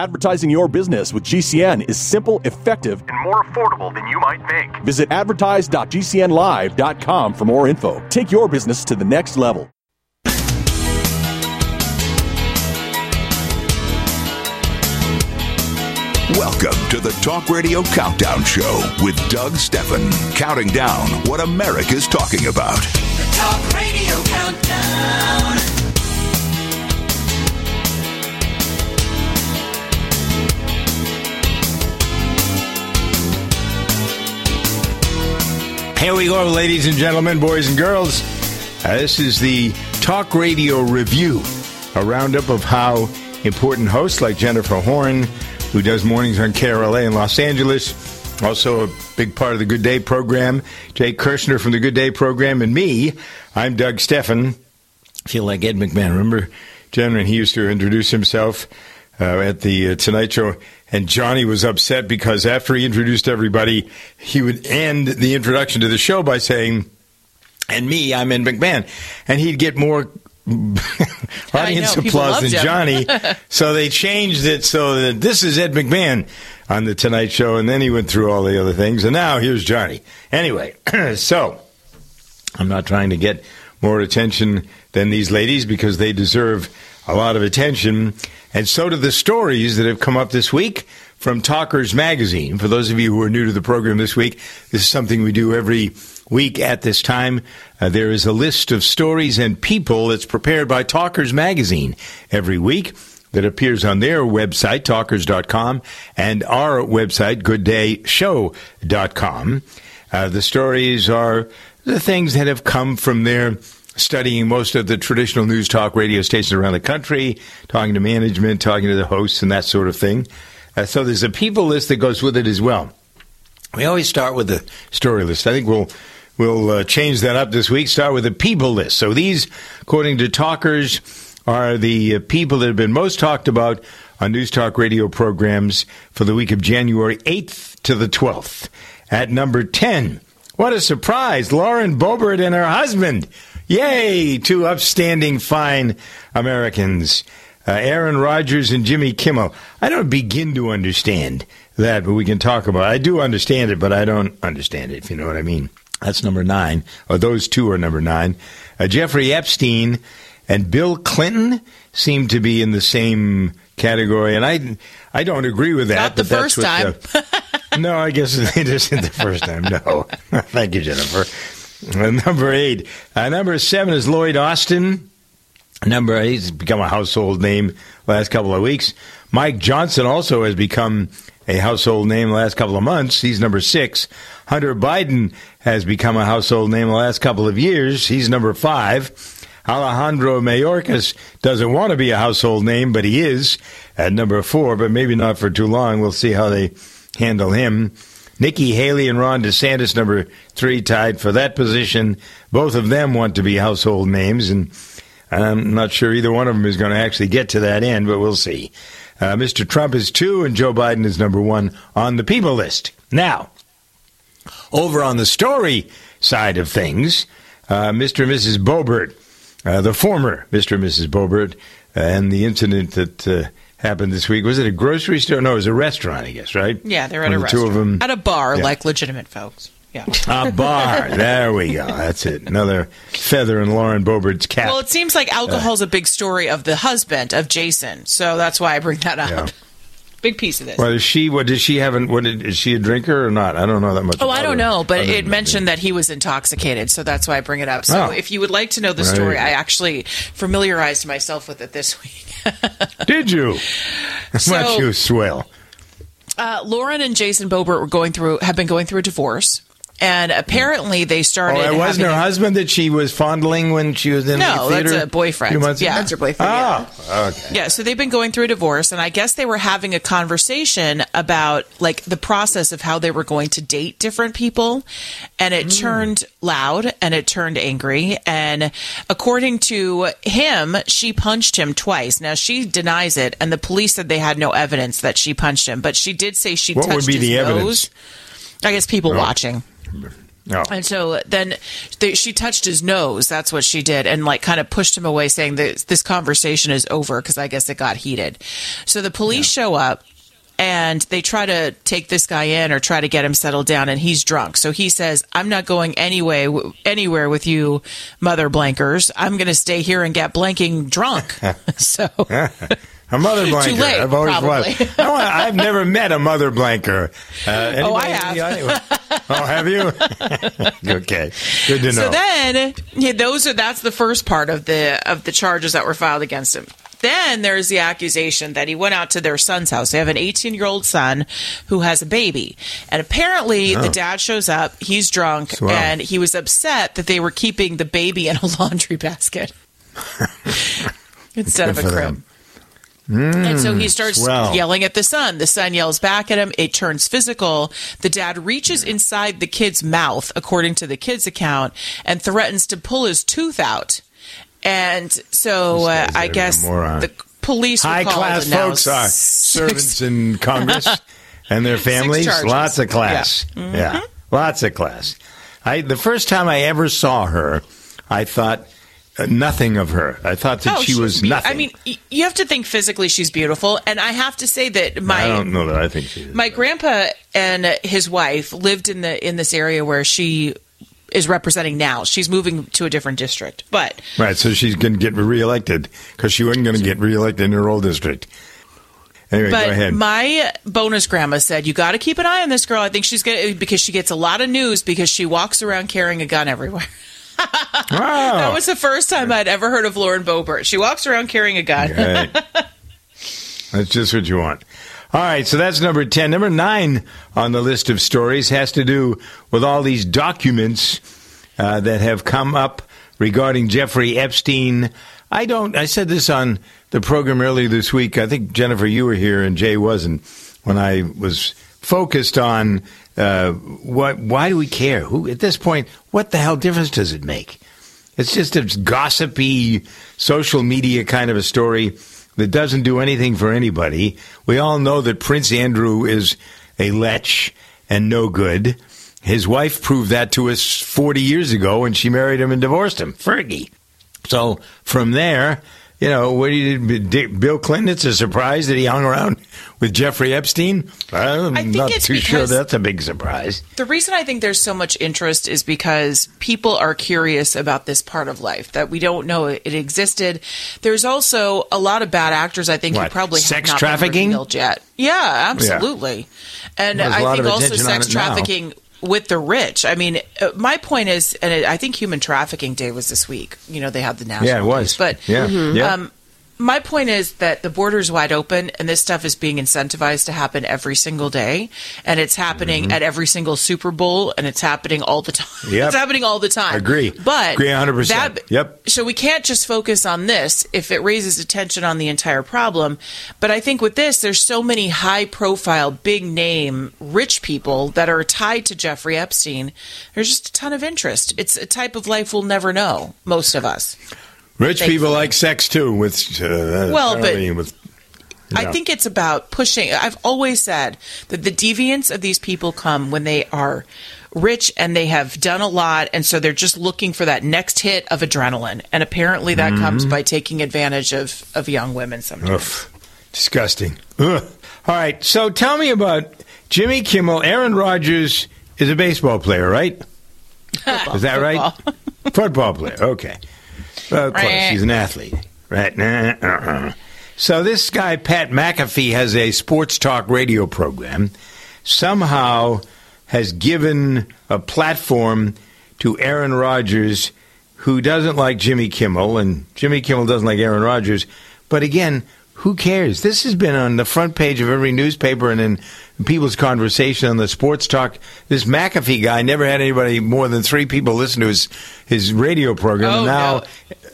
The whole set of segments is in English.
Advertising your business with GCN is simple, effective, and more affordable than you might think. Visit advertise.gcnlive.com for more info. Take your business to the next level. Welcome to the Talk Radio Countdown Show with Doug Stephan, counting down what America's talking about. The Talk Radio Countdown. Here we go, ladies and gentlemen, boys and girls. Uh, this is the Talk Radio Review, a roundup of how important hosts like Jennifer Horn, who does mornings on KRLA in Los Angeles, also a big part of the Good Day program, Jay Kirshner from the Good Day program, and me, I'm Doug Stephan. feel like Ed McMahon. Remember, Jen, when he used to introduce himself uh, at the uh, Tonight Show, and Johnny was upset because after he introduced everybody, he would end the introduction to the show by saying, and me, I'm Ed McMahon. And he'd get more audience know, applause than. Johnny. so they changed it so that this is Ed McMahon on the Tonight Show, and then he went through all the other things, and now here's Johnny. Anyway, so I'm not trying to get more attention than these ladies because they deserve a lot of attention, and so do the stories that have come up this week from Talkers Magazine. For those of you who are new to the program this week, this is something we do every week at this time. Uh, there is a list of stories and people that's prepared by Talkers Magazine every week that appears on their website, talkers.com, and our website, gooddayshow.com. Uh, the stories are the things that have come from their studying most of the traditional news talk radio stations around the country, talking to management, talking to the hosts, and that sort of thing. Uh, so there's a people list that goes with it as well. We always start with the story list. I think we'll we'll uh, change that up this week. Start with the people list. So these, according to talkers, are the uh, people that have been most talked about on news talk radio programs for the week of January 8th to the 12th. At number 10, what a surprise! Lauren Boebert and her husband. Yay! Two upstanding, fine Americans. Uh, Aaron Rodgers and Jimmy Kimmel. I don't begin to understand that, but we can talk about it. I do understand it, but I don't understand it, if you know what I mean. That's number nine. Or those two are number nine. Uh, Jeffrey Epstein and Bill Clinton seem to be in the same category, and I I don't agree with that. Not the first what the- no, I guess it isn't the first time. No, thank you, Jennifer. Uh, number eight, uh, number seven is Lloyd Austin. Number eight, he's become a household name last couple of weeks. Mike Johnson also has become a household name the last couple of months. He's number six. Hunter Biden has become a household name the last couple of years. He's number five. Alejandro Mayorkas doesn't want to be a household name, but he is at number four, but maybe not for too long. We'll see how they handle him. Nikki Haley and Ron DeSantis, number three, tied for that position. Both of them want to be household names, and I'm not sure either one of them is going to actually get to that end, but we'll see. Uh, Mr. Trump is two, and Joe Biden is number one on the people list. Now, over on the story side of things, uh, Mr. and Mrs. Boebert, uh, the former Mr. and Mrs. Boebert, uh, and the incident that uh, happened this week. Was it a grocery store? No, it was a restaurant, I guess, right? Yeah, they're at a the two of them at a bar, Yeah. like legitimate folks. Yeah. a bar. There we go. That's it. Another feather in Lauren Boebert's cap. Well, it seems like alcohol's a big story of the husband of Jason, so that's why I bring that up. Yeah. Big piece of this. Well, is she? What does she have? What did, is she a drinker or not? I don't know that much. Oh, I don't her, know, but it mentioned that he was intoxicated, so that's why I bring it up. So Oh. if you would like to know the Right. story, I actually familiarized myself with it this week. Did you? So- Much you swell. Uh, Lauren and Jason Boebert were going through have been going through a divorce, and hmm. apparently they Oh, started. it wasn't her having- husband that she was fondling when she was in No, the theater. No, that's a boyfriend. few months Yeah. ago? That's her boyfriend, yeah. Oh, okay. Yeah, so they've been going through a divorce, and I guess they were having a conversation about like the process of how they were going to date different people, and it hmm. turned loud and it turned angry. And according to him, she punched him twice. Now she denies it, and the police said they had no evidence that she punched him, but she did say she What would touched be his the nose. evidence? I guess people Oh. watching. And so then they, she touched his nose. That's what she did, and like kind of pushed him away, saying that this conversation is over because I guess it got heated. So the police show up and they try to take this guy in or try to get him settled down, and he's drunk. So he says, "I'm not going anyway anywhere with you, mother blankers. I'm going to stay here and get blanking drunk." so. A mother Too blanker. late, I've always probably. wanted. I want, I've never met a mother blanker. Uh, Oh, I have. Oh, have you? okay, good to know. So then, yeah, those are that's the first part of the of the charges that were filed against him. Then there's the accusation that he went out to their son's house. They have an 18 year old son who has a baby, and apparently the dad shows up. He's drunk, Swell. and he was upset that they were keeping the baby in a laundry basket instead of a crib. them. And so he starts swell. yelling at the son. The son yells back at him. It turns physical. The dad reaches inside the kid's mouth, according to the kid's account, and threatens to pull his tooth out. And so uh, I guess the police were High class folks are servants in Congress and their families. Lots of class. Yeah. lots of class. I the first time I ever saw her, I thought Uh, nothing of her. I thought that Oh, she was be- nothing. I mean, y- you have to think physically she's beautiful, and I have to say that my I don't know that I think she is. my grandpa and his wife lived in the in this area where she is representing now. She's moving to a different district, but Right, so she's going to get reelected because she wasn't going to get reelected in her old district. Anyway, but go ahead. my bonus grandma said you got to keep an eye on this girl. I think she's gonna because she gets a lot of news because she walks around carrying a gun everywhere. wow. That was the first time I'd ever heard of Lauren Boebert. She walks around carrying a gun. Right. That's just what you want. All right, so that's number 10. Number 9 on the list of stories has to do with all these documents uh, that have come up regarding Jeffrey Epstein. I don't, I said this on the program earlier this week. I think, Jennifer, you were here and Jay wasn't when I was focused on uh, what, why do we care? Who, at this point, what the hell difference does it make? It's just a gossipy social media kind of a story that doesn't do anything for anybody. We all know that Prince Andrew is a lech and no good. His wife proved that to us 40 years ago when she married him and divorced him, Fergie. So from there, you know, what do you, Bill Clinton, it's a surprise that he hung around with Jeffrey Epstein. I'm I think not it's too sure that's a big surprise. The reason I think there's so much interest is because people are curious about this part of life that we don't know it existed. There's also a lot of bad actors I think What, who probably sex have not trafficking? been yet. Yeah, absolutely. And There's a I think also sex trafficking with the rich. I mean, uh, my point is, and I think Human Trafficking Day was this week. You know, they had the national. Yeah, it was. news, but yeah, yeah. um, my point is that the border is wide open and this stuff is being incentivized to happen every single day. And it's happening at every single Super Bowl and it's happening all the time. Mm-hmm. Yep. It's happening all the time. I Agree. But Agree 100%. that- Yep. So we can't just focus on this if it raises attention on the entire problem. But I think with this, there's so many high profile, big name, rich people that are tied to Jeffrey Epstein. There's just a ton of interest. It's a type of life we'll never know, most of us. Rich thankfully. people like sex too. With uh, Well, but- apparently with I think it's about pushing. I've always said that the deviance of these people come when they are rich and they have done a lot, and so they're just looking for that next hit of adrenaline. And apparently, that comes by taking advantage of of young women sometimes. Oof. Disgusting. Ugh. All right. So tell me about Jimmy Kimmel. Aaron Rodgers is a baseball player, right? is that right? Football player. Okay. Well, close. Right. He's an athlete. Right. Nah, uh-uh. So this guy, Pat McAfee, has a sports talk radio program. Somehow has given a platform to Aaron Rodgers, who doesn't like Jimmy Kimmel, and Jimmy Kimmel doesn't like Aaron Rodgers. But again, who cares? This has been on the front page of every newspaper and in people's conversation on the sports talk. This McAfee guy never had anybody more than three people listen to his his radio program. Oh now no!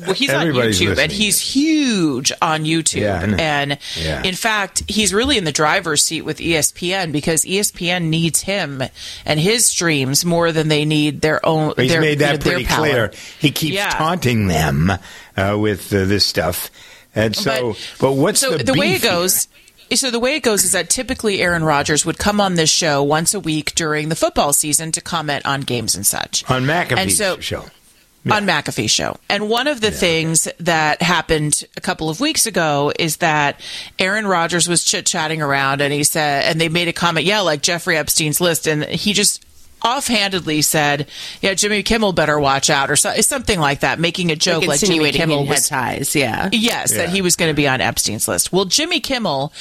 Well, he's on YouTube, and he's huge on YouTube. Yeah, and Yeah. in fact, he's really in the driver's seat with ESPN because ESPN needs him and his streams more than they need their own. He's their, made you know, that pretty clear. He keeps Yeah. taunting them uh, with uh, this stuff. And so, but, what's so the, way it goes? So the way it goes is that typically Aaron Rodgers would come on this show once a week during the football season to comment on games and such. On McAfee's so- show. on McAfee show. And one of the things that happened a couple of weeks ago is that Aaron Rodgers was chit chatting around and he said, and they made a comment, yeah, like Jeffrey Epstein's list. And he just offhandedly said, yeah, Jimmy Kimmel better watch out or so, something like that, making a joke like, Jimmy Kimmel was ties. Yeah. Yes, that he was going to be on Epstein's list. Well, Jimmy Kimmel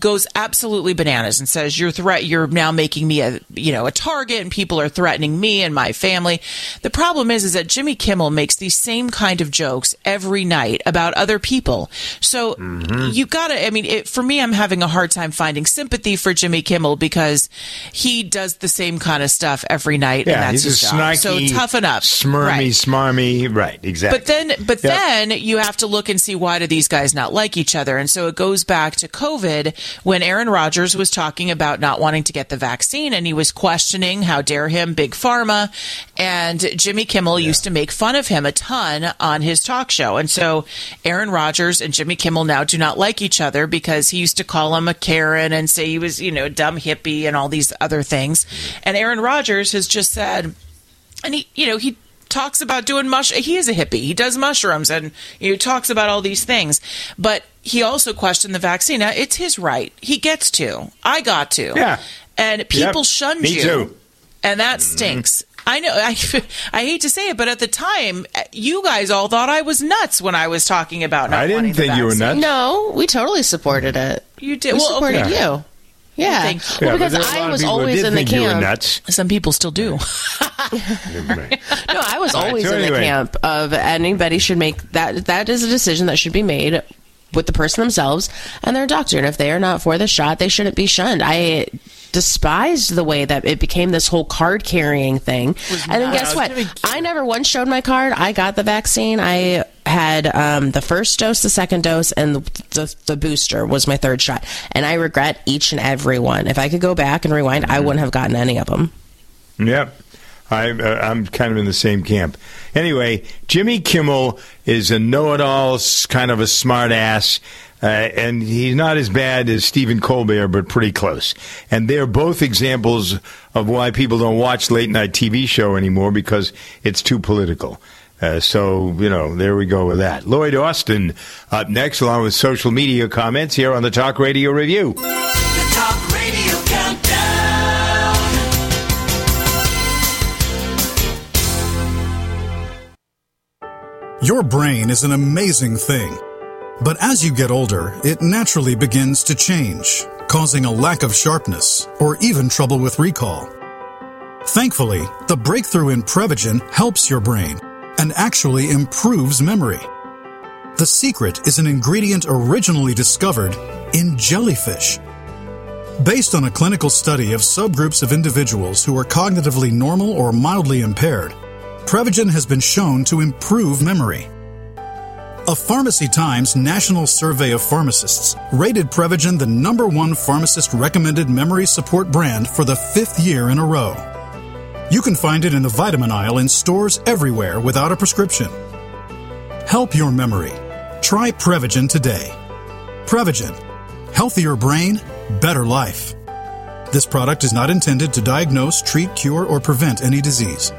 goes absolutely bananas and says, "You're threat. You're now making me a you know a target, and people are threatening me and my family." The problem is, is that Jimmy Kimmel makes these same kind of jokes every night about other people. So mm-hmm. you got to. I mean, it, for me, I'm having a hard time finding sympathy for Jimmy Kimmel because he does the same kind of stuff every night, and Yeah, that's he's his a snarky, so toughen up, smirmy, Right. smarmy. Right, exactly. But then, but Yep. then you have to look and see why do these guys not like each other? And so it goes back to COVID when Aaron Rodgers was talking about not wanting to get the vaccine and he was questioning how dare him, big pharma. And Jimmy Kimmel used to make fun of him a ton on his talk show. And so Aaron Rodgers and Jimmy Kimmel now do not like each other because he used to call him a Karen and say he was, you know, a dumb hippie and all these other things. And Aaron Rodgers has just said, and he you know he talks about doing mush he is a hippie he does mushrooms and he talks about all these things but he also questioned the vaccine now it's his right he gets to i got to Yeah. and people Yep. shunned Me you too. and that mm-hmm. stinks I know. I, I hate to say it, but at the time, you guys all thought I was nuts when I was talking about. Not I didn't wanting the think you were nuts. No, we totally supported it. You did. We Well, supported okay. you. Yeah. Thank. Well, Yeah, because there are a lot I was always in the think you were camp. nuts. Some people still do. Right. No, I was always so in the camp of anybody should make that. That is a decision that should be made with the person themselves and their doctor. And if they are not for the shot, they shouldn't be shunned. I despised the way that it became this whole card carrying thing. And then guess what? I never once showed my card. I got the vaccine. I had um, the first dose, the second dose, and the, the, the booster was my third shot. And I regret each and every one. If I could go back and rewind, I wouldn't have gotten any of them. Yep. I, uh, I'm kind of in the same camp. Anyway, Jimmy Kimmel is a know-it-all, kind of a smart ass, uh, and he's not as bad as Stephen Colbert, but pretty close. And they're both examples of why people don't watch late-night TV show anymore because it's too political. Uh, so, you know, there we go with that. Lloyd Austin up next, along with social media comments here on the Talk Radio Review. The Talk Radio Countdown. Your brain is an amazing thing. But as you get older, it naturally begins to change, causing a lack of sharpness or even trouble with recall. Thankfully, the breakthrough in Prevagen helps your brain and actually improves memory. The secret is an ingredient originally discovered in jellyfish. Based on a clinical study of subgroups of individuals who are cognitively normal or mildly impaired, Prevagen has been shown to improve memory. A Pharmacy Times national survey of pharmacists rated Prevagen the number one pharmacist recommended memory support brand for the fifth year in a row. You can find it in the vitamin aisle in stores everywhere without a prescription. Help your memory. Try Prevagen today. Prevagen. Healthier brain, better life. This product is not intended to diagnose, treat, cure, or prevent any disease.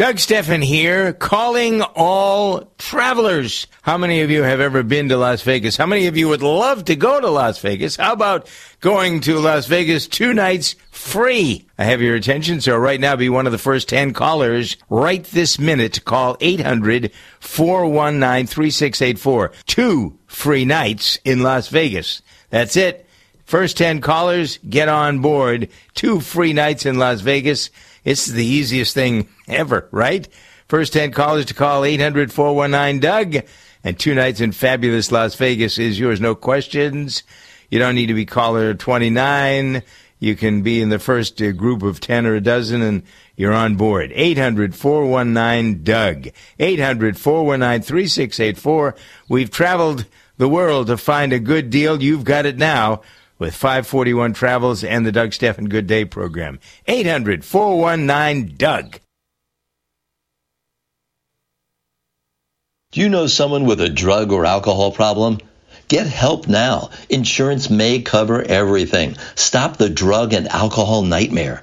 Doug Stephan here, calling all travelers. How many of you have ever been to Las Vegas? How many of you would love to go to Las Vegas? How about going to Las Vegas two nights free? I have your attention, so right now be one of the first 10 callers right this minute. Call 800 419 3684. Two free nights in Las Vegas. That's it. First 10 callers, get on board. Two free nights in Las Vegas. It's the easiest thing ever, right? First 10 callers to call 800 419 Doug. And two nights in fabulous Las Vegas is yours. No questions. You don't need to be caller 29. You can be in the first uh, group of 10 or a dozen and you're on board. 800 419 Doug. 800 419 3684. We've traveled the world to find a good deal. You've got it now with 541 Travels and the Doug Stephan Good Day program. 800 419 Doug. Do you know someone with a drug or alcohol problem? Get help now. Insurance may cover everything. Stop the drug and alcohol nightmare.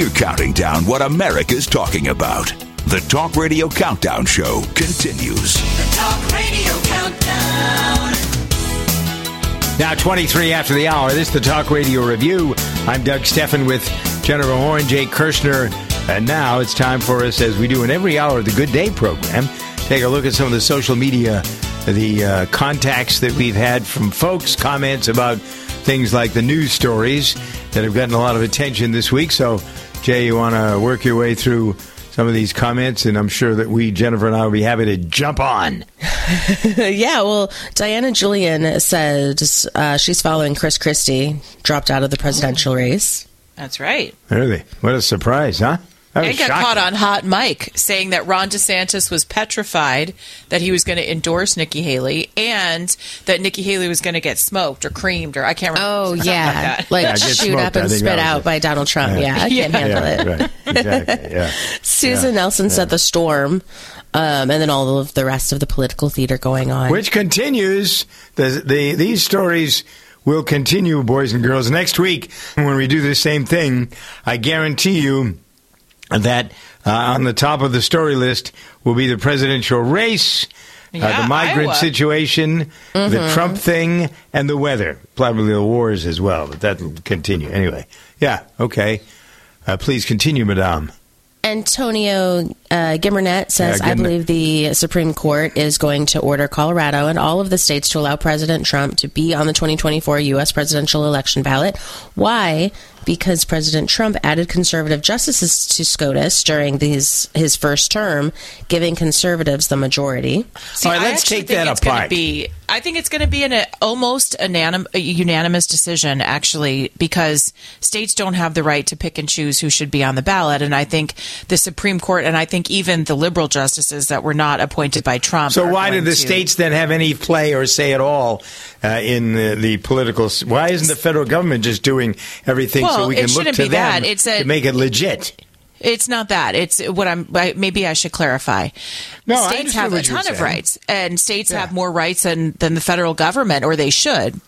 We're counting down what America's talking about. The Talk Radio Countdown Show continues. The Talk Radio Countdown. Now, 23 after the hour, this is the Talk Radio Review. I'm Doug Stephan with Jennifer Horn, Jay Kirschner. And now it's time for us, as we do in every hour of the Good Day program, take a look at some of the social media, the uh, contacts that we've had from folks, comments about things like the news stories that have gotten a lot of attention this week. So, Jay, you want to work your way through some of these comments, and I'm sure that we, Jennifer and I, will be happy to jump on. yeah, well, Diana Julian says uh, she's following Chris Christie, dropped out of the presidential race. That's right. Really? What a surprise, huh? That And was got shocking. caught on hot mic saying that Ron DeSantis was petrified that he was going to endorse Nikki Haley and that Nikki Haley was going to get smoked or creamed or I can't remember. Oh yeah, like that. like Yeah, shoot smoked, up and spit out it. by Donald Trump. Yeah. Yeah, I can't handle yeah, it. Right. Exactly. Yeah. Susan Nelson said the storm, um, and then all of the rest of the political theater going on. Which continues. The, the these stories will continue, boys and girls. Next week, when we do the same thing, I guarantee you that uh, on the top of the story list will be the presidential race. uh, the migrant Iowa. situation, the Trump thing, and the weather. Probably the wars as well, but that'll continue. Anyway, yeah, okay. Uh, please continue, Madame. Antonio uh, Gimernet says, Yeah, I believe the Supreme Court is going to order Colorado and all of the states to allow President Trump to be on the 2024 U.S. presidential election ballot. Why? Because President Trump added conservative justices to SCOTUS during these, his first term, giving conservatives the majority. See, All right, I let's take think that it's gonna apart. Be, I think it's going to be an a, almost unanim, a unanimous decision, actually, because states don't have the right to pick and choose who should be on the ballot. And I think the Supreme Court, and I think even the liberal justices that were not appointed by Trump. So why going did the to- states then have any play or say at all uh, in the, the political? Why isn't the federal government just doing everything so we can look to be them that. It's a- to make it legit? It's not that. It's what I'm. I- Maybe I should clarify. No, states have a ton of rights, and states have more rights than than the federal government, or they should.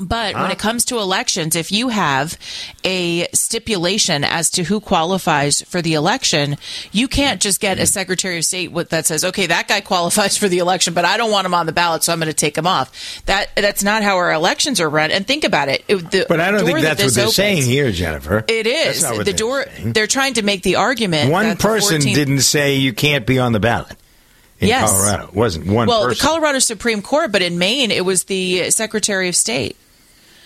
But when it comes to elections, if you have a stipulation as to who qualifies for the election, you can't just get a mm-hmm. Secretary of State that says, "Okay, that guy qualifies for the election, but I don't want him on the ballot, so I'm going to take him off." That that's not how our elections are run. And think about it. It- the But I don't think that that's what this they're opens- saying here, Jennifer. It is the they're door. saying. They're trying to make the argument. One that person 14th didn't say you can't be on the ballot. in Yes. Colorado. It wasn't one well, person. the Colorado Supreme Court, but in Maine, it was the Secretary of State.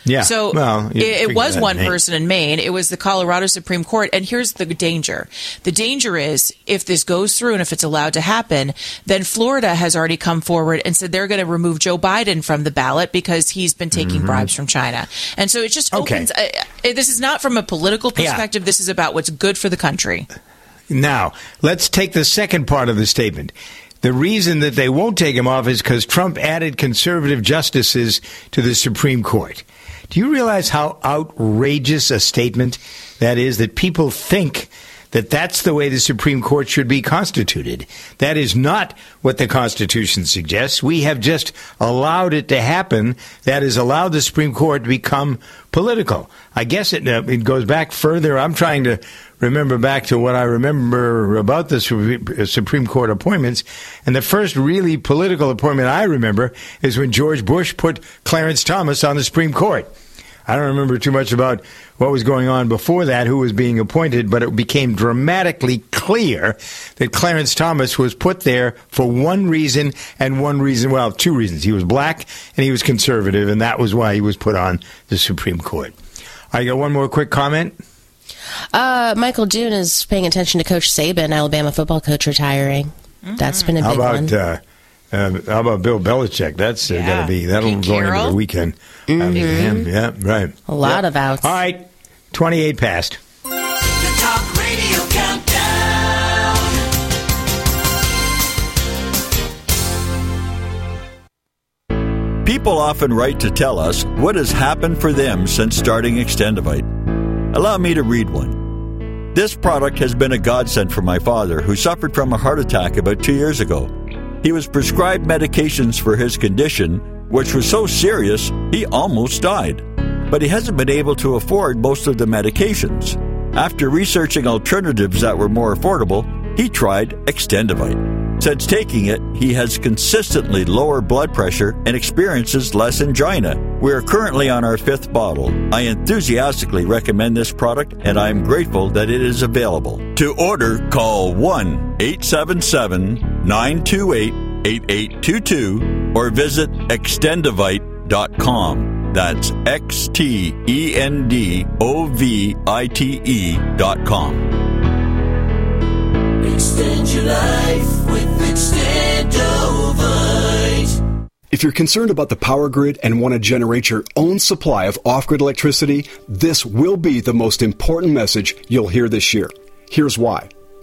Yeah. So well, it, it was one person in Maine. It was the Colorado Supreme Court. And here's the danger. The danger is if this goes through and if it's allowed to happen, then Florida has already come forward and said they're going to remove Joe Biden from the ballot because he's been taking Mhm. bribes from China. And so it just Okay. opens. Uh, uh, this is not from a political Yeah. perspective. This is about what's good for the country. Now, let's take the second part of the statement. The reason that they won't take him off is because Trump added conservative justices to the Supreme Court. Do you realize how outrageous a statement that is? That people think that that's the way the Supreme Court should be constituted. That is not what the Constitution suggests. We have just allowed it to happen. That has allowed the Supreme Court to become political. I guess it, uh, it goes back further. I'm trying to remember back to what I remember about the Supre- Supreme Court appointments. And the first really political appointment I remember is when George Bush put Clarence Thomas on the Supreme Court. I don't remember too much about what was going on before that, who was being appointed, but it became dramatically clear that Clarence Thomas was put there for one reason and one reason, well, two reasons. He was black and he was conservative, and that was why he was put on the Supreme Court. I got one more quick comment. Uh, Michael Dune is paying attention to Coach Saban, Alabama football coach, retiring. That's been a How big about one. uh, uh, how about Bill Belichick? That's uh, Yeah. got to be that'll Pete go into the weekend. I mean, him, yeah, right. A lot Yep. of outs. All right, twenty-eight past. The Talk Radio Countdown. People often write to tell us what has happened for them since starting Extendovite. Allow me to read one. This product has been a godsend for my father, who suffered from a heart attack about two years ago. He was prescribed medications for his condition, which was so serious he almost died. But he hasn't been able to afford most of the medications. After researching alternatives that were more affordable, he tried Extendovite. Since taking it, he has consistently lower blood pressure and experiences less angina. We are currently on our fifth bottle. I enthusiastically recommend this product and I am grateful that it is available. To order, call 1 877 928 8822 or visit extendovite.com. That's X T E N D O V I T E dot com. Extend your life with Extendovite. If you're concerned about the power grid and want to generate your own supply of off grid electricity, this will be the most important message you'll hear this year. Here's why.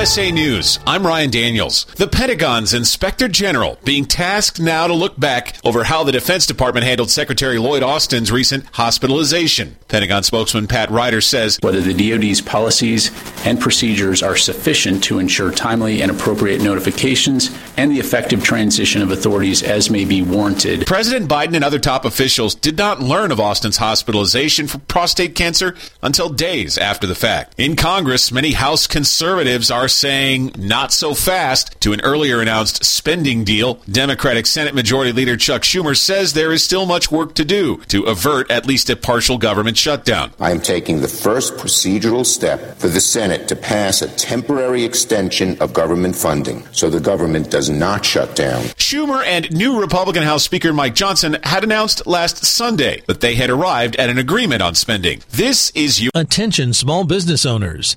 USA News. I'm Ryan Daniels. The Pentagon's Inspector General being tasked now to look back over how the Defense Department handled Secretary Lloyd Austin's recent hospitalization. Pentagon spokesman Pat Ryder says whether the DoD's policies and procedures are sufficient to ensure timely and appropriate notifications and the effective transition of authorities as may be warranted. President Biden and other top officials did not learn of Austin's hospitalization for prostate cancer until days after the fact. In Congress, many House conservatives are saying not so fast to an earlier announced spending deal. Democratic Senate Majority Leader Chuck Schumer says there is still much work to do to avert at least a partial government shutdown. I am taking the first procedural step for the Senate to pass a temporary extension of government funding so the government does not shut down. Schumer and new Republican House Speaker Mike Johnson had announced last Sunday that they had arrived at an agreement on spending. This is your Attention small business owners.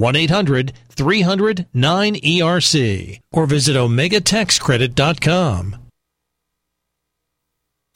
1 800 300 9ERC. Or visit OmegaTaxCredit.com.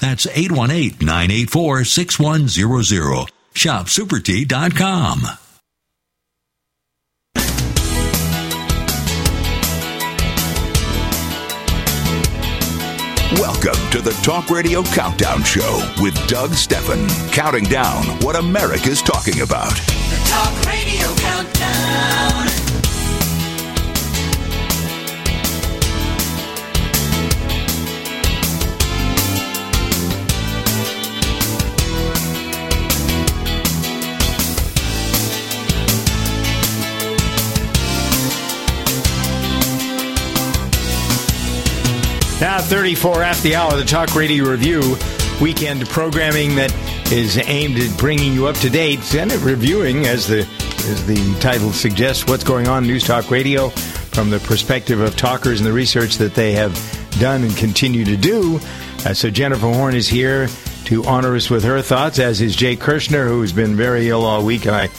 That's 818-984-6100. ShopSuperTea.com. Welcome to the Talk Radio Countdown Show with Doug Stephan, counting down what America's talking about. Talk Radio Countdown. Now, 34 after the hour, the Talk Radio Review weekend programming that is aimed at bringing you up to date and at reviewing, as the as the title suggests, what's going on in News Talk Radio from the perspective of talkers and the research that they have done and continue to do. Uh, so Jennifer Horn is here to honor us with her thoughts, as is Jay Kirschner, who's been very ill all week, and I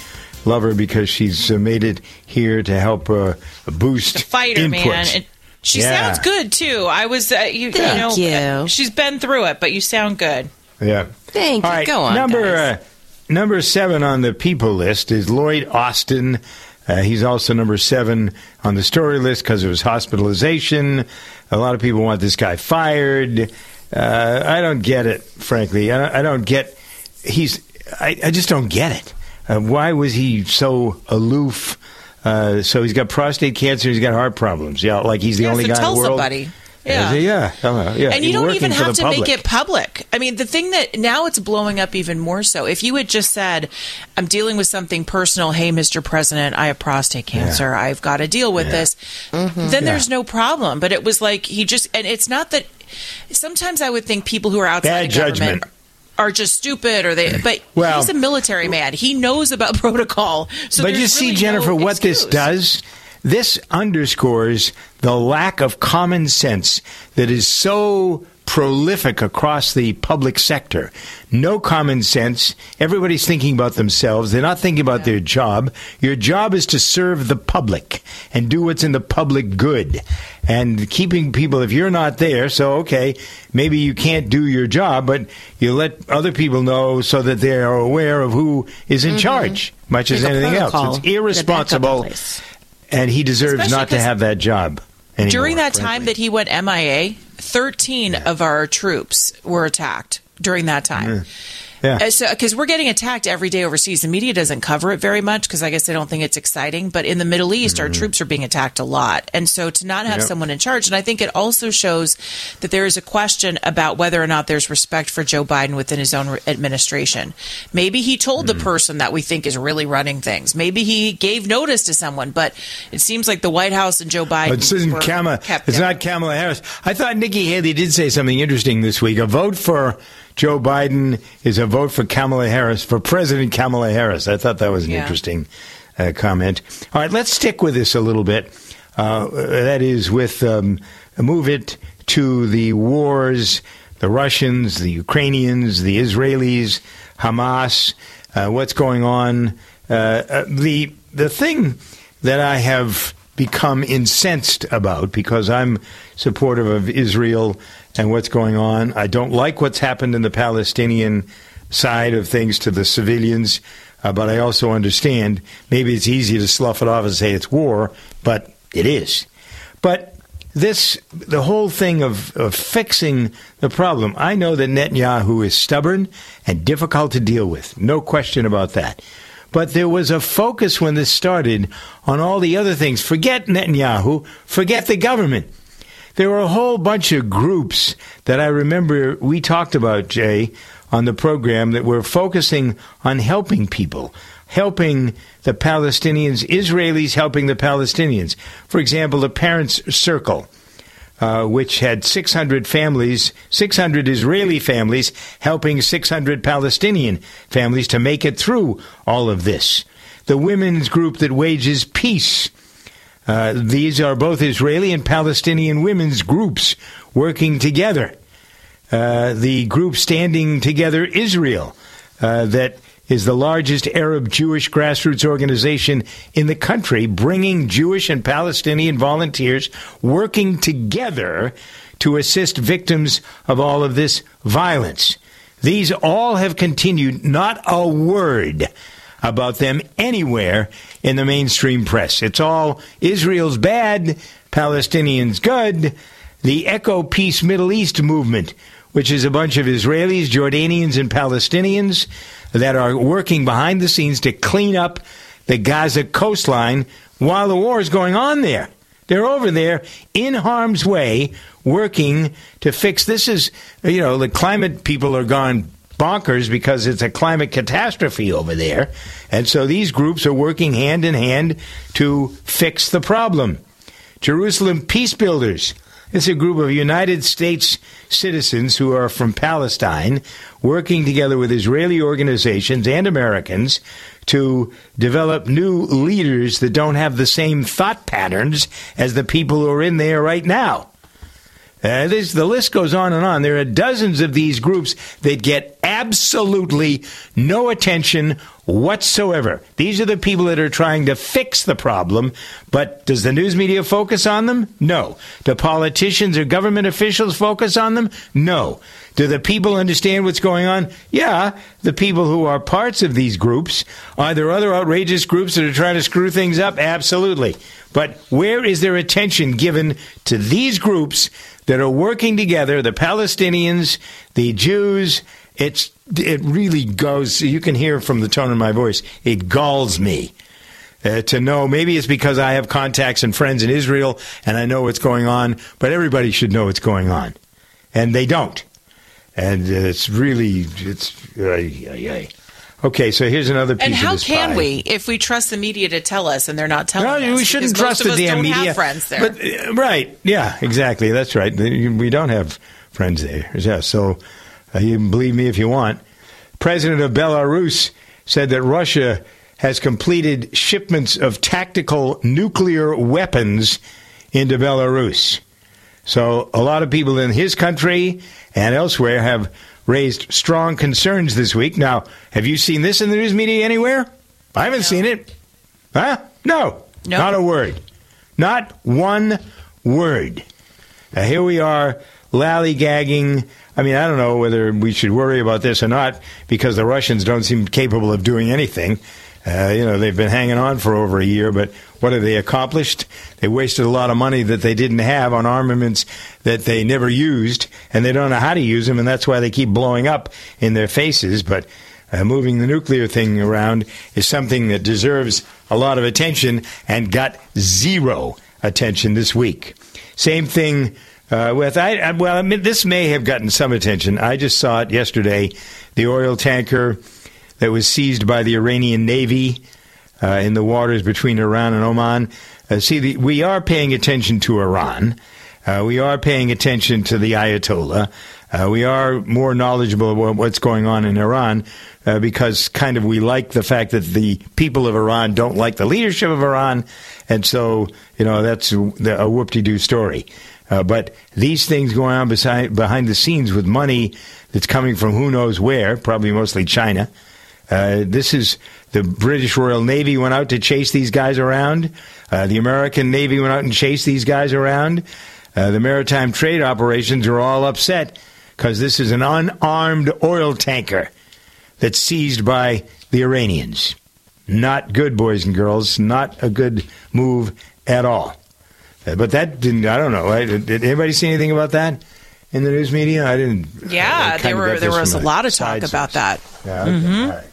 love her because she's uh, made it here to help uh, boost fighter, input. man. It, she Yeah. sounds good too. I was, uh, you, Thank you know, you. she's been through it, but you sound good. Yeah. Thank All you. right, Go on. Number guys. uh, number seven on the people list is Lloyd Austin. Uh, he's also number seven on the story list because of his hospitalization. A lot of people want this guy fired. Uh, I don't get it, frankly. I don't, I don't get. He's. I, I just don't get it. Uh, why was he so aloof? Uh, so he's got prostate cancer. He's got heart problems. Yeah, like he's the Yeah, only so guy tell in the world. somebody. Is Yeah. he? Yeah, uh, yeah. and you He's don't even have the to make it public. I mean, the thing that now it's blowing up even more so. If you had just said, "I'm dealing with something personal," hey, Mr. President, I have prostate cancer. I've got to deal with this. Then there's no problem. But it was like he just, and it's not that. Sometimes I would think people who are outside Bad of government judgment. Are just stupid, or they. But Well- he's a military man. He knows about protocol. So but you see, really Jennifer, no what this does? This underscores the lack of common sense that is so prolific across the public sector. No common sense. Everybody's thinking about themselves. They're not thinking about their job. Your job is to serve the public and do what's in the public good. And keeping people, if you're not there, so okay, maybe you can't do your job, but you let other people know so that they are aware of who is in mm-hmm. charge, much as anything else. It's Get a backup in irresponsible and he deserves Especially not to have that job. Anymore, During that frankly. time that he went MIA, 13 of our troops were attacked during that time. Yeah. Uh, so, because we're getting attacked every day overseas, the media doesn't cover it very much because I guess they don't think it's exciting. But in the Middle East, our mm. troops are being attacked a lot, and so to not have Yep. someone in charge, and I think it also shows that there is a question about whether or not there's respect for Joe Biden within his own administration. Maybe he told the mm. person that we think is really running things. Maybe he gave notice to someone, but it seems like the White House and Joe uh, Biden. It isn't Kamala. It's down. not Kamala Harris. I thought Nikki Haley did say something interesting this week. A vote for Joe Biden is a vote for Kamala Harris for President Kamala Harris. I thought that was an Yeah. interesting uh, comment. All right, let's stick with this a little bit. Uh, that is with um, move it to the wars, the Russians, the Ukrainians, the Israelis, Hamas. Uh, what's going on? Uh, uh, the the thing that I have become incensed about because I'm supportive of Israel and what's going on. I don't like what's happened in the Palestinian side of things to the civilians, uh, but I also understand maybe it's easy to slough it off and say it's war, but it is. But this, the whole thing of, of fixing the problem, I know that Netanyahu is stubborn and difficult to deal with. No question about that. But there was a focus when this started on all the other things. Forget Netanyahu, forget the government. There were a whole bunch of groups that I remember we talked about, Jay, on the program that were focusing on helping people, helping the Palestinians, Israelis helping the Palestinians. For example, the Parents Circle. Uh, which had 600 families, 600 Israeli families helping 600 Palestinian families to make it through all of this. The women's group that wages peace. Uh, these are both Israeli and Palestinian women's groups working together. Uh, the group Standing Together Israel, uh, that is the largest Arab Jewish grassroots organization in the country, bringing Jewish and Palestinian volunteers working together to assist victims of all of this violence. These all have continued, not a word about them anywhere in the mainstream press. It's all Israel's bad, Palestinians good. The EcoPeace Middle East movement, which is a bunch of Israelis, Jordanians, and Palestinians that are working behind the scenes to clean up the Gaza coastline while the war is going on there. They're over there in harm's way working to fix this is you know the climate people are gone bonkers because it's a climate catastrophe over there and so these groups are working hand in hand to fix the problem Jerusalem Peace Builders it's a group of United States citizens who are from Palestine working together with Israeli organizations and Americans to develop new leaders that don't have the same thought patterns as the people who are in there right now. Uh, this, the list goes on and on. There are dozens of these groups that get absolutely no attention whatsoever. These are the people that are trying to fix the problem, but does the news media focus on them? No. Do politicians or government officials focus on them? No. Do the people understand what's going on? Yeah, the people who are parts of these groups. Are there other outrageous groups that are trying to screw things up? Absolutely. But where is their attention given to these groups that are working together, the Palestinians, the Jews? It's it really goes. You can hear from the tone of my voice. It galls me uh, to know. Maybe it's because I have contacts and friends in Israel and I know what's going on. But everybody should know what's going on, and they don't. And it's really it's. Okay, so here's another piece And how can pie. we if we trust the media to tell us and they're not telling us? No, we shouldn't trust most the of us damn don't media. Have friends there. But uh, right, yeah, exactly. That's right. We don't have friends there. Yeah, so uh, you can believe me if you want. President of Belarus said that Russia has completed shipments of tactical nuclear weapons into Belarus. So a lot of people in his country and elsewhere have raised strong concerns this week. Now, have you seen this in the news media anywhere? I haven't seen it. Huh? No. No. Not a word. Not one word. Now, here we are lallygagging. I mean, I don't know whether we should worry about this or not because the Russians don't seem capable of doing anything. Uh, you know, they've been hanging on for over a year, but what have they accomplished? They wasted a lot of money that they didn't have on armaments that they never used, and they don't know how to use them, and that's why they keep blowing up in their faces. But uh, moving the nuclear thing around is something that deserves a lot of attention and got zero attention this week. Same thing uh, with I, I well, I mean, this may have gotten some attention. I just saw it yesterday. The oil tanker that was seized by the Iranian Navy uh, in the waters between Iran and Oman. Uh, see, the, we are paying attention to Iran. Uh, we are paying attention to the Ayatollah. Uh, we are more knowledgeable about what's going on in Iran uh, because kind of we like the fact that the people of Iran don't like the leadership of Iran, and so you know that's a, a whoop-de-doo story. Uh, but these things going on beside, behind the scenes with money that's coming from who knows where, probably mostly China. Uh, this is the British Royal Navy went out to chase these guys around. Uh, the American Navy went out and chased these guys around. Uh, the maritime trade operations are all upset because this is an unarmed oil tanker that's seized by the Iranians. Not good, boys and girls. Not a good move at all. Uh, But that didn't. I don't know. Did anybody see anything about that in the news media? I didn't. Yeah, I there were there was a lot of side talk about that. Yeah, okay. Mhm. Right.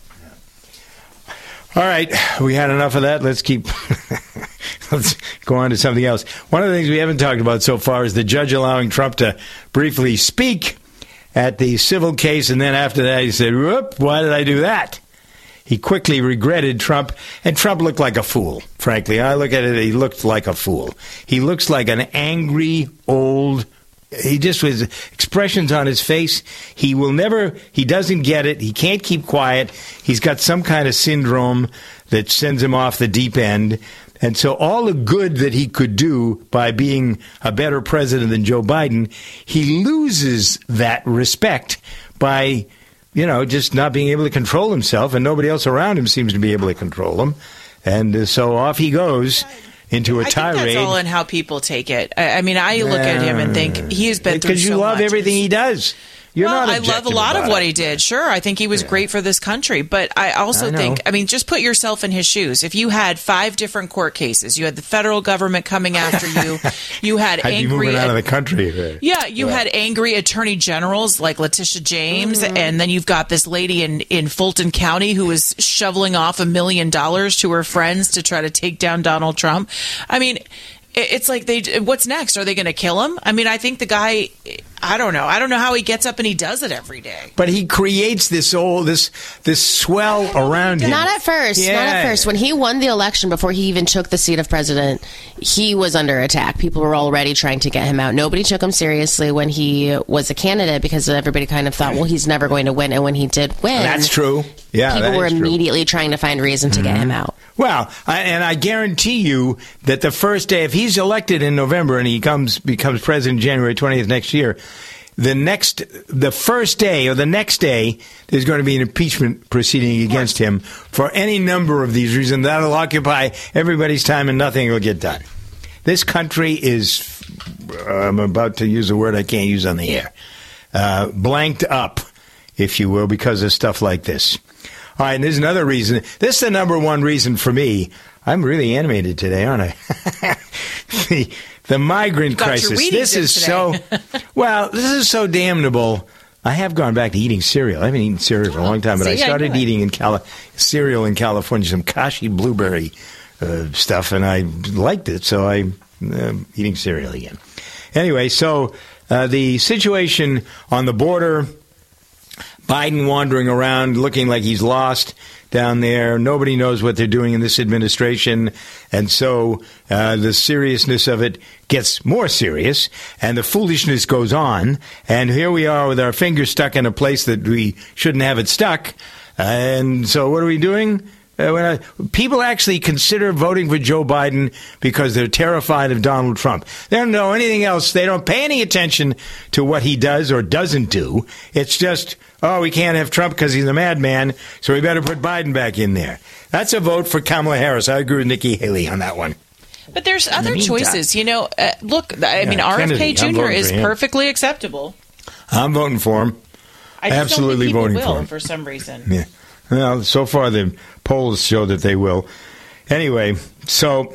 All right, we had enough of that. Let's keep. let's go on to something else. One of the things we haven't talked about so far is the judge allowing Trump to briefly speak at the civil case, and then after that, he said, "Whoop! Why did I do that?" He quickly regretted Trump, and Trump looked like a fool. Frankly, I look at it; he looked like a fool. He looks like an angry old he just was expressions on his face. He will never, he doesn't get it. He can't keep quiet. He's got some kind of syndrome that sends him off the deep end. And so all the good that he could do by being a better president than Joe Biden, he loses that respect by, you know, just not being able to control himself and nobody else around him seems to be able to control him. And uh, so off he goes into a I think tirade. that's all in how people take it. I, I mean, I look at him and think he has been through so much because you love much. everything he does. You're well, not I love a lot of what it. he did. Sure, I think he was great for this country, but I also I think, I mean, just put yourself in his shoes. If you had five different court cases, you had the federal government coming after you, you had I'd be angry, moving out of the country. yeah, you had angry attorney generals like Letitia James, mm-hmm. and then you've got this lady in, in Fulton County who is shoveling off a million dollars to her friends to try to take down Donald Trump. I mean, it- it's like they. What's next? Are they going to kill him? I mean, I think the guy. I don't know. I don't know how he gets up and he does it every day. But he creates this old this this swell around him. Not at first. Not at first. When he won the election, before he even took the seat of president, he was under attack. People were already trying to get him out. Nobody took him seriously when he was a candidate because everybody kind of thought, well, he's never going to win. And when he did win, That's true. Yeah, people were is true. Mm-hmm. immediately trying to find reason to get him out. Well, I, and I guarantee you that the first day, if he's elected in November and he comes becomes president January twentieth next year, the next, the first day or the next day, there's going to be an impeachment proceeding against him for any number of these reasons. That'll occupy everybody's time and nothing will get done. This country is, I'm about to use a word I can't use on the air, uh, blanked up, if you will, because of stuff like this. All right, and there's another reason. This is the number one reason for me. I'm really animated today, aren't I? the, the migrant crisis. This is so. Well, this is so damnable. I have gone back to eating cereal. I haven't eaten cereal for a long time, but see, I I started it. eating in Cali- cereal in California, some Kashi blueberry uh, stuff, and I liked it, so I'm uh, eating cereal again. Anyway, so uh, the situation on the border, Biden wandering around looking like he's lost down there. Nobody knows what they're doing in this administration. And so uh, the seriousness of it gets more serious and the foolishness goes on. And here we are with our fingers stuck in a place that we shouldn't have it stuck. And so what are we doing? Uh, when I, people actually consider voting for Joe Biden because they're terrified of Donald Trump. They don't know anything else. They don't pay any attention to what he does or doesn't do. It's just, oh, we can't have Trump because he's a madman, so we better put Biden back in there. That's a vote for Kamala Harris. I agree with Nikki Haley on that one. But there's the other meantime- choices. You know, uh, look, I mean, Yeah, RFK Kennedy, I'm Jr. is perfectly acceptable. I'm voting for him. I just Absolutely don't think voting people for him. for some reason. Yeah. Well, so far the polls show that they will. Anyway, so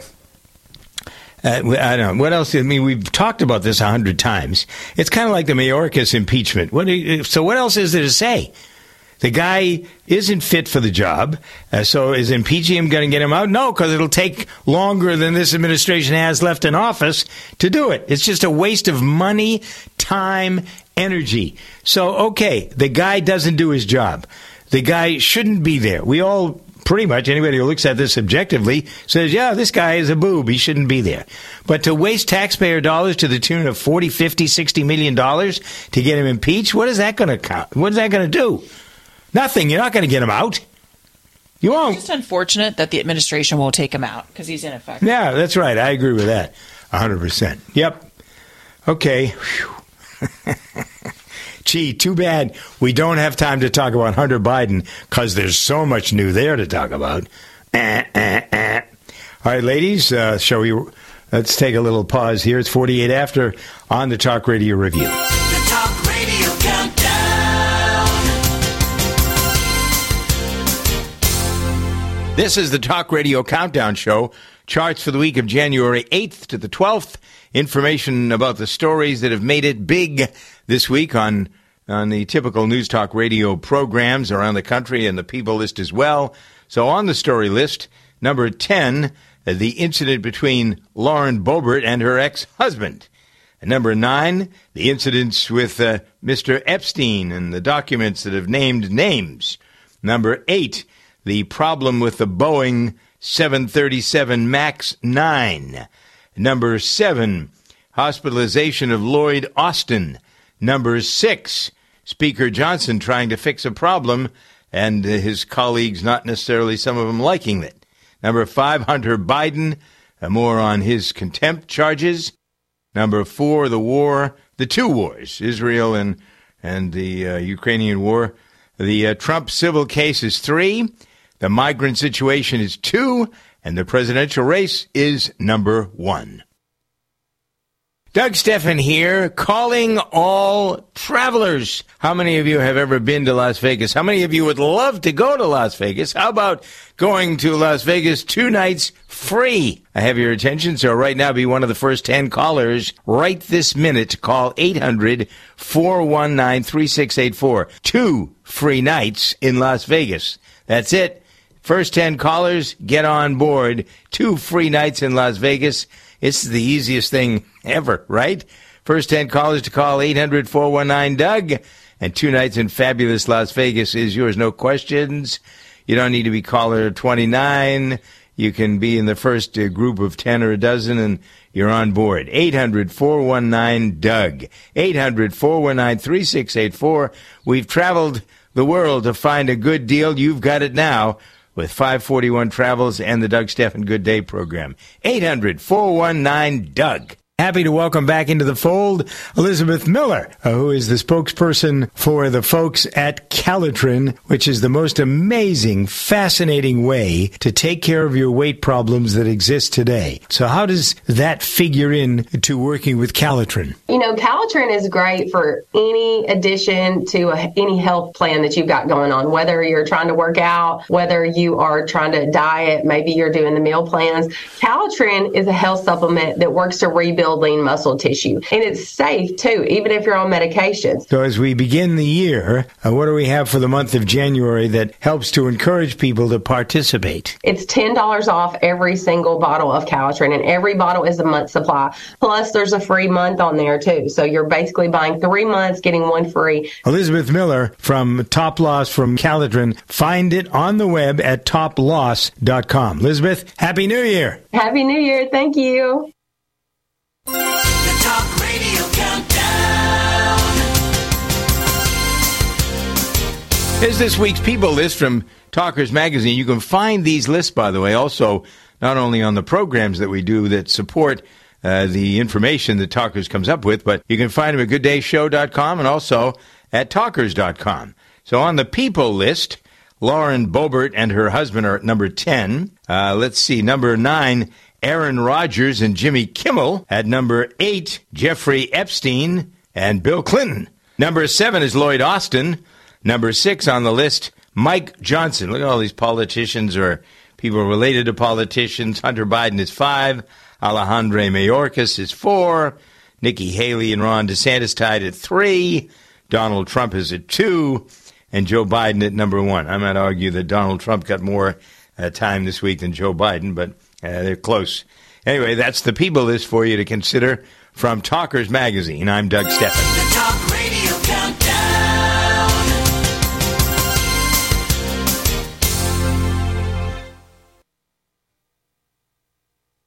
uh, I don't know what else. I mean, we've talked about this a hundred times. It's kind of like the Mayorkas impeachment. What? You, so what else is there to say? The guy isn't fit for the job. Uh, so is impeaching him going to get him out? No, because it'll take longer than this administration has left in office to do it. It's just a waste of money, time, energy. So, okay, the guy doesn't do his job. The guy shouldn't be there. We all pretty much anybody who looks at this objectively says, yeah, this guy is a boob. He shouldn't be there. But to waste taxpayer dollars to the tune of 40, 50, 60 million dollars to get him impeached, what is that going to count? What is that going to do? Nothing. You're not going to get him out. You won't. It's just unfortunate that the administration won't take him out because he's ineffective. Yeah, that's right. I agree with that. 100%. Yep. Okay. Gee, too bad we don't have time to talk about Hunter Biden because there's so much new there to talk about. Eh, eh, eh. All right, ladies, uh, shall we? Let's take a little pause here. It's 48 after on the Talk Radio Review. The Talk Radio Countdown. This is the Talk Radio Countdown Show. Charts for the week of January 8th to the 12th. Information about the stories that have made it big this week on on the typical News Talk Radio programs around the country and the People list as well. So on the story list, number 10, the incident between Lauren Boebert and her ex-husband. And number 9, the incidents with uh, Mr. Epstein and the documents that have named names. Number 8, the problem with the Boeing 737 MAX 9. Number 7, hospitalization of Lloyd Austin. Number 6, Speaker Johnson trying to fix a problem and his colleagues not necessarily some of them liking it. Number 5, Hunter Biden, uh, more on his contempt charges. Number 4, the war, the two wars, Israel and and the uh, Ukrainian war. The uh, Trump civil case is 3. The migrant situation is two, and the presidential race is number one. Doug Stephan here, calling all travelers. How many of you have ever been to Las Vegas? How many of you would love to go to Las Vegas? How about going to Las Vegas two nights free? I have your attention, so right now be one of the first 10 callers right this minute. Call 800 419 3684. Two free nights in Las Vegas. That's it. First 10 callers, get on board. Two free nights in Las Vegas. It's the easiest thing ever, right? First 10 callers to call 800 419 Doug. And two nights in fabulous Las Vegas is yours. No questions. You don't need to be caller 29. You can be in the first uh, group of 10 or a dozen and you're on board. 800 419 Doug. 800 419 3684. We've traveled the world to find a good deal. You've got it now with 541 Travels and the Doug Stephan Good Day program. 800 419 Doug. Happy to welcome back into the fold Elizabeth Miller, uh, who is the spokesperson for the folks at Calitrin, which is the most amazing, fascinating way to take care of your weight problems that exist today. So, how does that figure in to working with Calitrin? You know, Calitrin is great for any addition to a, any health plan that you've got going on, whether you're trying to work out, whether you are trying to diet, maybe you're doing the meal plans. Calitrin is a health supplement that works to rebuild lean muscle tissue. And it's safe too, even if you're on medications. So, as we begin the year, uh, what do we have for the month of January that helps to encourage people to participate? It's $10 off every single bottle of Calitrin, and every bottle is a month supply. Plus, there's a free month on there too. So, you're basically buying three months, getting one free. Elizabeth Miller from Top Loss from Calitrin. Find it on the web at toploss.com. Elizabeth, Happy New Year. Happy New Year. Thank you. The Talk Radio Countdown. Here's this week's People list from Talkers Magazine. You can find these lists, by the way, also not only on the programs that we do that support uh, the information that Talkers comes up with, but you can find them at gooddayshow.com and also at talkers.com. So on the People list, Lauren Boebert and her husband are at number 10. Uh, let's see, number 9, Aaron Rodgers and Jimmy Kimmel. At number 8, Jeffrey Epstein and Bill Clinton. Number 7 is Lloyd Austin. Number 6 on the list, Mike Johnson. Look at all these politicians or people related to politicians. Hunter Biden is five. Alejandro Mayorkas is four. Nikki Haley and Ron DeSantis tied at three. Donald Trump is at two. And Joe Biden at number one. I might argue that Donald Trump got more uh, time this week than Joe Biden, but uh, they're close. Anyway, that's the people list for you to consider from Talkers Magazine. I'm Doug Stephan.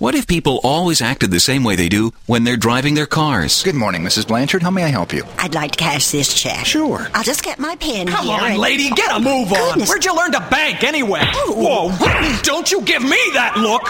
What if people always acted the same way they do when they're driving their cars? Good morning, Mrs. Blanchard. How may I help you? I'd like to cash this check. Sure. I'll just get my pen Come here. on, and- lady, get a move on. Goodness. Where'd you learn to bank anyway? Oh. Whoa, don't you give me that look.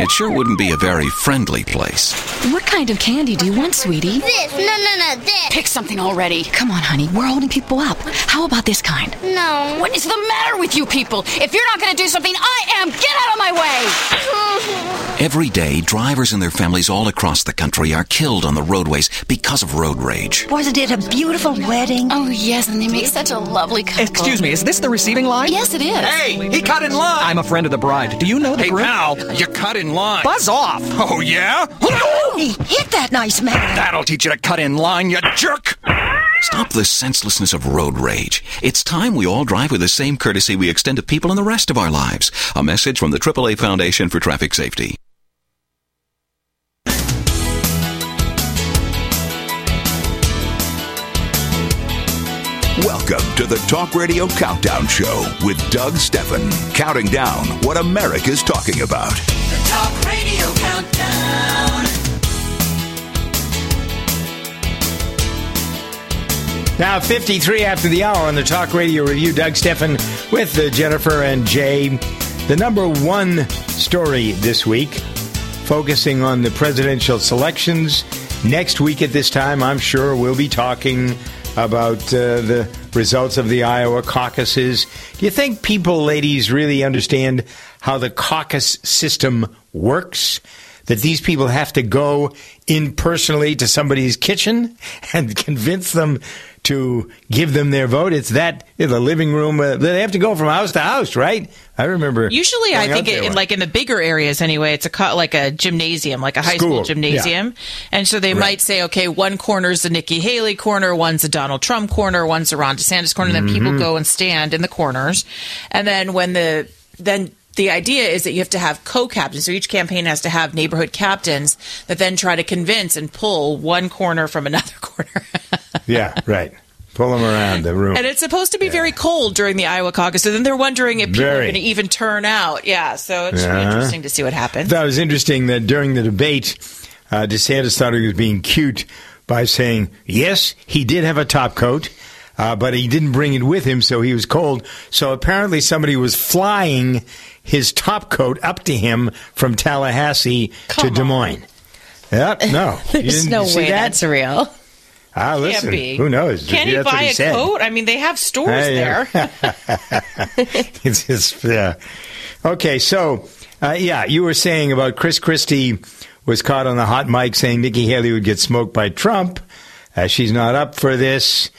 It sure wouldn't be a very friendly place. What kind of candy do you want, sweetie? This. No, no, no, this. Pick something already. Come on, honey. We're holding people up. How about this kind? No. What is the matter with you people? If you're not going to do something, I am. Get out of my way. Every day, drivers and their families all across the country are killed on the roadways because of road rage. Wasn't it a beautiful wedding? Oh, yes, and they make such a lovely couple. Excuse me, is this the receiving line? Yes, it is. Hey, he cut in line. I'm a friend of the bride. Do you know the Hey, groom? pal, you cut in line. Buzz off. Oh, yeah? He hit that nice man. That'll teach you to cut in line, you jerk. Stop this senselessness of road rage. It's time we all drive with the same courtesy we extend to people in the rest of our lives. A message from the AAA Foundation for Traffic Safety. Welcome to the Talk Radio Countdown Show with Doug Stephan, counting down what America's talking about. The Talk Radio Countdown. Now, 53 after the hour on the Talk Radio Review. Doug Stephan with uh, Jennifer and Jay. The number one story this week, focusing on the presidential selections. Next week at this time, I'm sure we'll be talking about uh, the results of the Iowa caucuses. Do you think people, ladies, really understand how the caucus system works? That these people have to go in personally to somebody's kitchen and convince them to give them their vote. It's that in the living room. Uh, they have to go from house to house, right? I remember. Usually, I think it, like in the bigger areas anyway, it's a like a gymnasium, like a high school, School, gymnasium, and so they might say, okay, one corner's the Nikki Haley corner, one's a Donald Trump corner, one's a Ron DeSantis corner. And then people Mhm. go and stand in the corners, and then when the then the idea is that you have to have co-captains. So each campaign has to have neighborhood captains that then try to convince and pull one corner from another corner. yeah, right. Pull them around the room. And it's supposed to be very cold during the Iowa caucus. So then they're wondering if people are going to even turn out. Yeah. So it's Yeah. interesting to see what happens. That was interesting that during the debate, uh, DeSantis thought he was being cute by saying, yes, he did have a top coat, uh, but he didn't bring it with him, so he was cold. So apparently somebody was flying his top coat up to him from Tallahassee to Des Moines. Yep, no. There's no way that? that's real. Ah, listen, who knows? Can he That's buy a said. coat? I mean, they have stores Hey, there. it's just, yeah. Okay, so uh, yeah, you were saying about Chris Christie was caught on the hot mic saying Nikki Haley would get smoked by Trump. Uh, she's not up for this.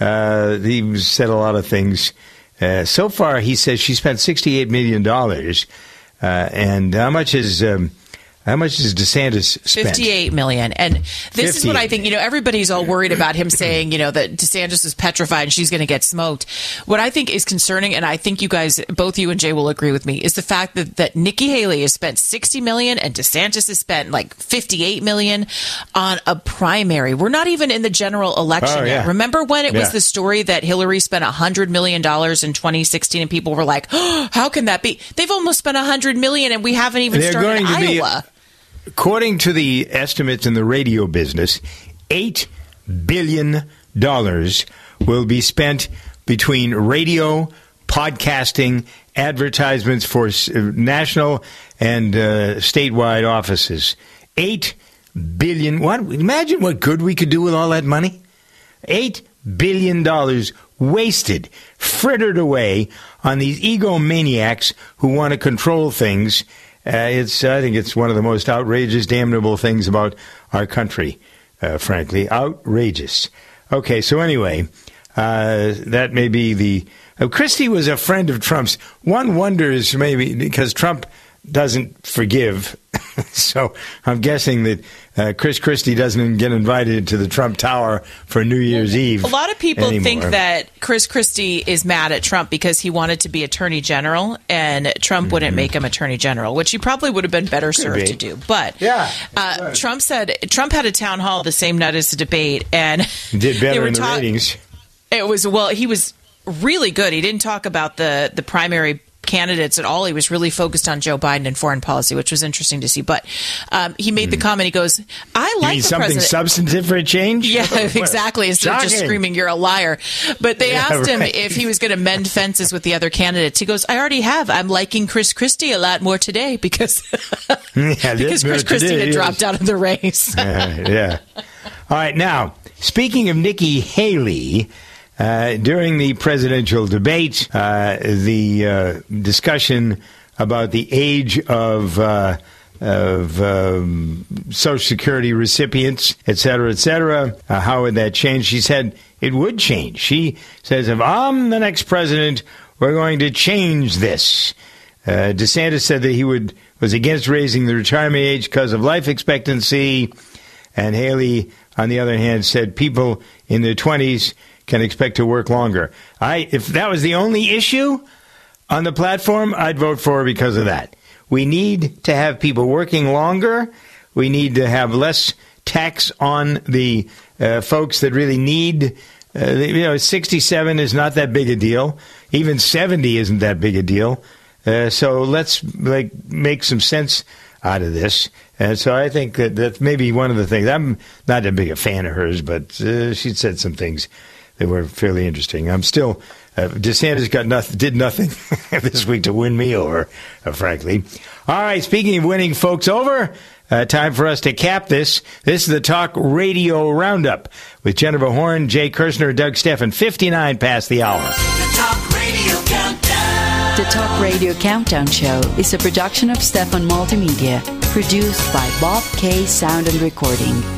Uh, he said a lot of things. Uh, so far, he says she spent sixty-eight million dollars. Uh, and how much is um, How much does DeSantis spend? 58 million. And this is what I think, you know, everybody's all worried about him saying, you know, that DeSantis is petrified and she's going to get smoked. What I think is concerning, and I think you guys, both you and Jay will agree with me, is the fact that, that Nikki Haley has spent 60 million and DeSantis has spent like 58 million on a primary. We're not even in the general election Oh, yet. yeah. Remember when it was the story that Hillary spent $100 million in 2016 and people were like, oh, how can that be? They've almost spent 100 million and we haven't even They're started to be- Iowa. According to the estimates in the radio business, $8 billion will be spent between radio, podcasting, advertisements for uh, national and uh, statewide offices. 8 billion. What? Imagine what good we could do with all that money. $8 billion wasted, frittered away on these egomaniacs who want to control things. Uh, it's, I think it's one of the most outrageous, damnable things about our country, uh, frankly. Outrageous. Okay, so anyway, uh, that may be the. Uh, Christie was a friend of Trump's. One wonders maybe because Trump doesn't forgive. so I'm guessing that uh, Chris Christie doesn't get invited to the Trump Tower for New Year's Eve. A lot of people anymore. think that Chris Christie is mad at Trump because he wanted to be attorney general and Trump wouldn't make him attorney general, which he probably would have been better served be. to do. But Yeah, uh, Trump said Trump had a town hall the same night as the debate and did better in the ta- ratings. It was well, he was really good. He didn't talk about the the primary candidates at all. He was really focused on Joe Biden and foreign policy, which was interesting to see. But um, he made the comment. He goes, "I like something president." substantive for a change? Yeah, exactly. Instead of just screaming, "You're a liar," but they Yeah, asked him right. if he was going to mend fences with the other candidates. He goes, "I already have. I'm liking Chris Christie a lot more today because yeah, because Chris Christie had dropped out of the race." Uh, yeah. All right. Now, speaking of Nikki Haley, uh, during the presidential debate, uh, the uh, discussion about the age of uh, of um, Social Security recipients, et cetera, et cetera, uh, how would that change? She said it would change. She says, if I'm the next president, we're going to change this. Uh, DeSantis said that he would was against raising the retirement age because of life expectancy, and Haley, on the other hand, said people in their twenties can expect to work longer. I, if that was the only issue on the platform, I'd vote for because of that. We need to have people working longer. We need to have less tax on the uh, folks that really need. Uh, you know, 67 is not that big a deal. Even 70 isn't that big a deal. Uh, so let's like make some sense out of this. And so I think that that's maybe one of the things. I'm not a big a fan of hers, but uh, she said some things that were fairly interesting. I'm still uh, DeSantis got nothing, did nothing this week to win me over, uh, frankly. All right, speaking of winning folks over, uh, time for us to cap this. This is the Talk Radio Roundup with Jennifer Horn, Jay Kirshner, Doug Stephan. 59 past the hour. The Talk Radio Countdown. The Talk Radio Countdown Show is a production of Stephan Multimedia, produced by Bob K Sound and Recording.